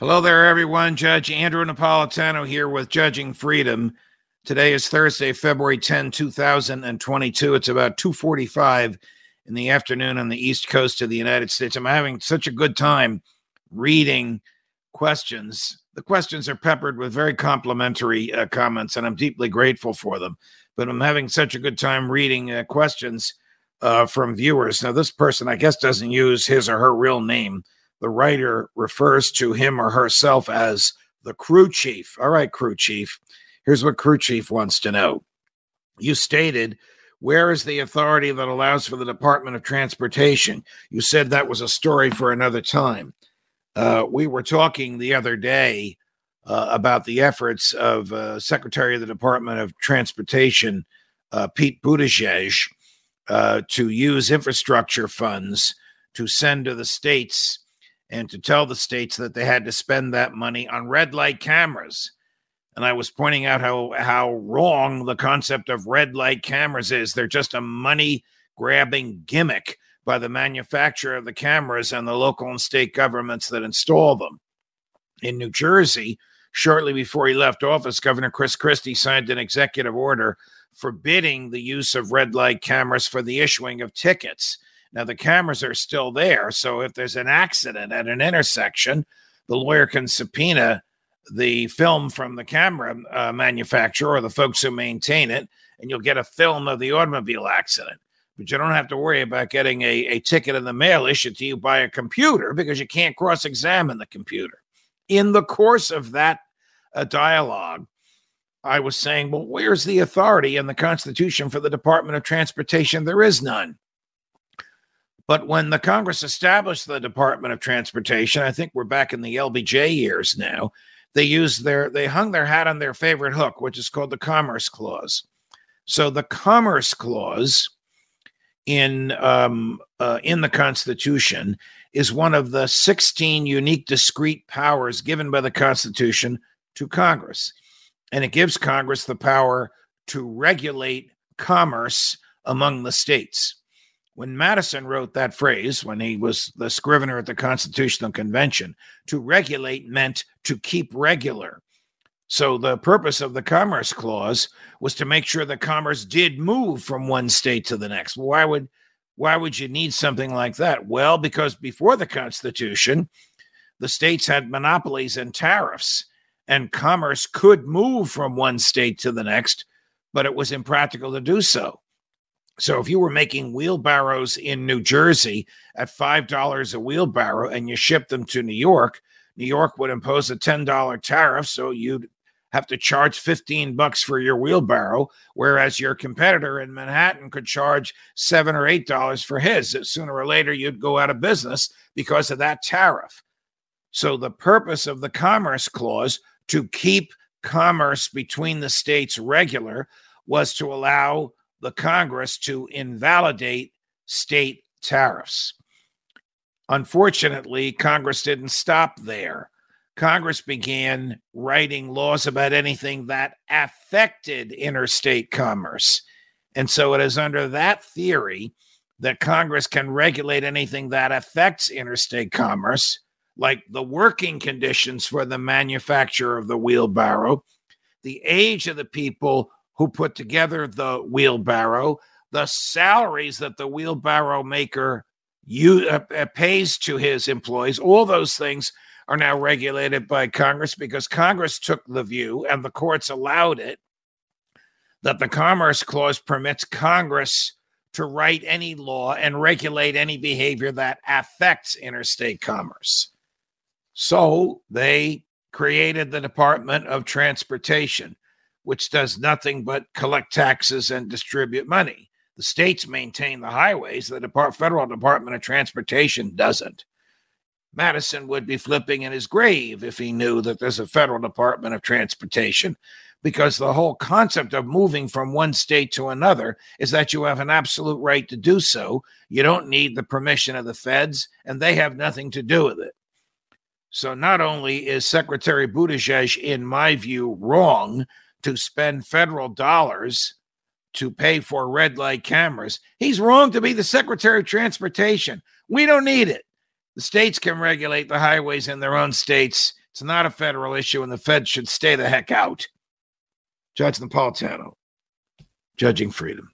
Hello there, everyone. Judge Andrew Napolitano here with Judging Freedom. Today is Thursday, February 10, 2022. It's about 245 in the afternoon on the East Coast of the United States. I'm having such a good time reading questions. The questions are peppered with very complimentary uh, comments, and I'm deeply grateful for them. But I'm having such a good time reading uh, questions uh, from viewers. Now, this person, I guess, doesn't use his or her real name. The writer refers to him or herself as the crew chief. All right, crew chief. Here's what crew chief wants to know. You stated where is the authority that allows for the Department of Transportation? You said that was a story for another time. Uh, we were talking the other day uh, about the efforts of uh, Secretary of the Department of Transportation, uh, Pete Buttigieg, uh, to use infrastructure funds to send to the states and to tell the states that they had to spend that money on red light cameras and I was pointing out how how wrong the concept of red light cameras is. They're just a money grabbing gimmick by the manufacturer of the cameras and the local and state governments that install them. In New Jersey, shortly before he left office, Governor Chris Christie signed an executive order forbidding the use of red light cameras for the issuing of tickets. Now, the cameras are still there. So if there's an accident at an intersection, the lawyer can subpoena the film from the camera uh, manufacturer or the folks who maintain it, and you'll get a film of the automobile accident. But you don't have to worry about getting a, a ticket in the mail issued to you by a computer because you can't cross examine the computer. In the course of that uh, dialogue, I was saying, well, where's the authority in the Constitution for the Department of Transportation? There is none. But when the Congress established the Department of Transportation, I think we're back in the LBJ years now, they used their they hung their hat on their favorite hook, which is called the Commerce Clause. So the Commerce Clause in um, uh, in the Constitution is one of the 16 unique discrete powers given by the Constitution to Congress, and it gives Congress the power to regulate commerce among the states when Madison wrote that phrase, when he was the scrivener at the Constitutional Convention, to regulate meant to keep regular. So the purpose of the Commerce Clause was to make sure that commerce did move from one state to the next. Why would why would you need something like that? Well, because before the Constitution, the states had monopolies and tariffs, and commerce could move from one state to the next, but it was impractical to do so. So if you were making wheelbarrows in New Jersey at $5 a wheelbarrow and you ship them to New York, New York would impose a $10 tariff. So you'd have to charge 15 bucks for your wheelbarrow, whereas your competitor in Manhattan could charge seven or eight dollars for his. Sooner or later, you'd go out of business because of that tariff. So the purpose of the Commerce Clause to keep commerce between the states regular was to allow the Congress to invalidate state tariffs. Unfortunately, Congress didn't stop there. Congress began writing laws about anything that affected interstate commerce. And so it is under that theory that Congress can regulate anything that affects interstate commerce, like the working conditions for the manufacturer of the wheelbarrow, the age of the people who put together the wheelbarrow, the salaries that the wheelbarrow maker you, uh, uh, pays to his employees, all those things are now regulated by Congress because Congress took the view and the courts allowed it that the Commerce Clause permits Congress to write any law and regulate any behavior that affects interstate commerce. So they created the Department of Transportation which does nothing but collect taxes and distribute money. The states maintain the highways, the Depart- federal Department of Transportation doesn't. Madison would be flipping in his grave if he knew that there's a federal Department of Transportation, because the whole concept of moving from one state to another is that you have an absolute right to do so. You don't need the permission of the feds, and they have nothing to do with it. So, not only is Secretary Buttigieg, in my view, wrong to spend federal dollars to pay for red light cameras, he's wrong to be the Secretary of Transportation. We don't need it. The states can regulate the highways in their own states. It's not a federal issue, and the feds should stay the heck out. Judge Napolitano, judging freedom.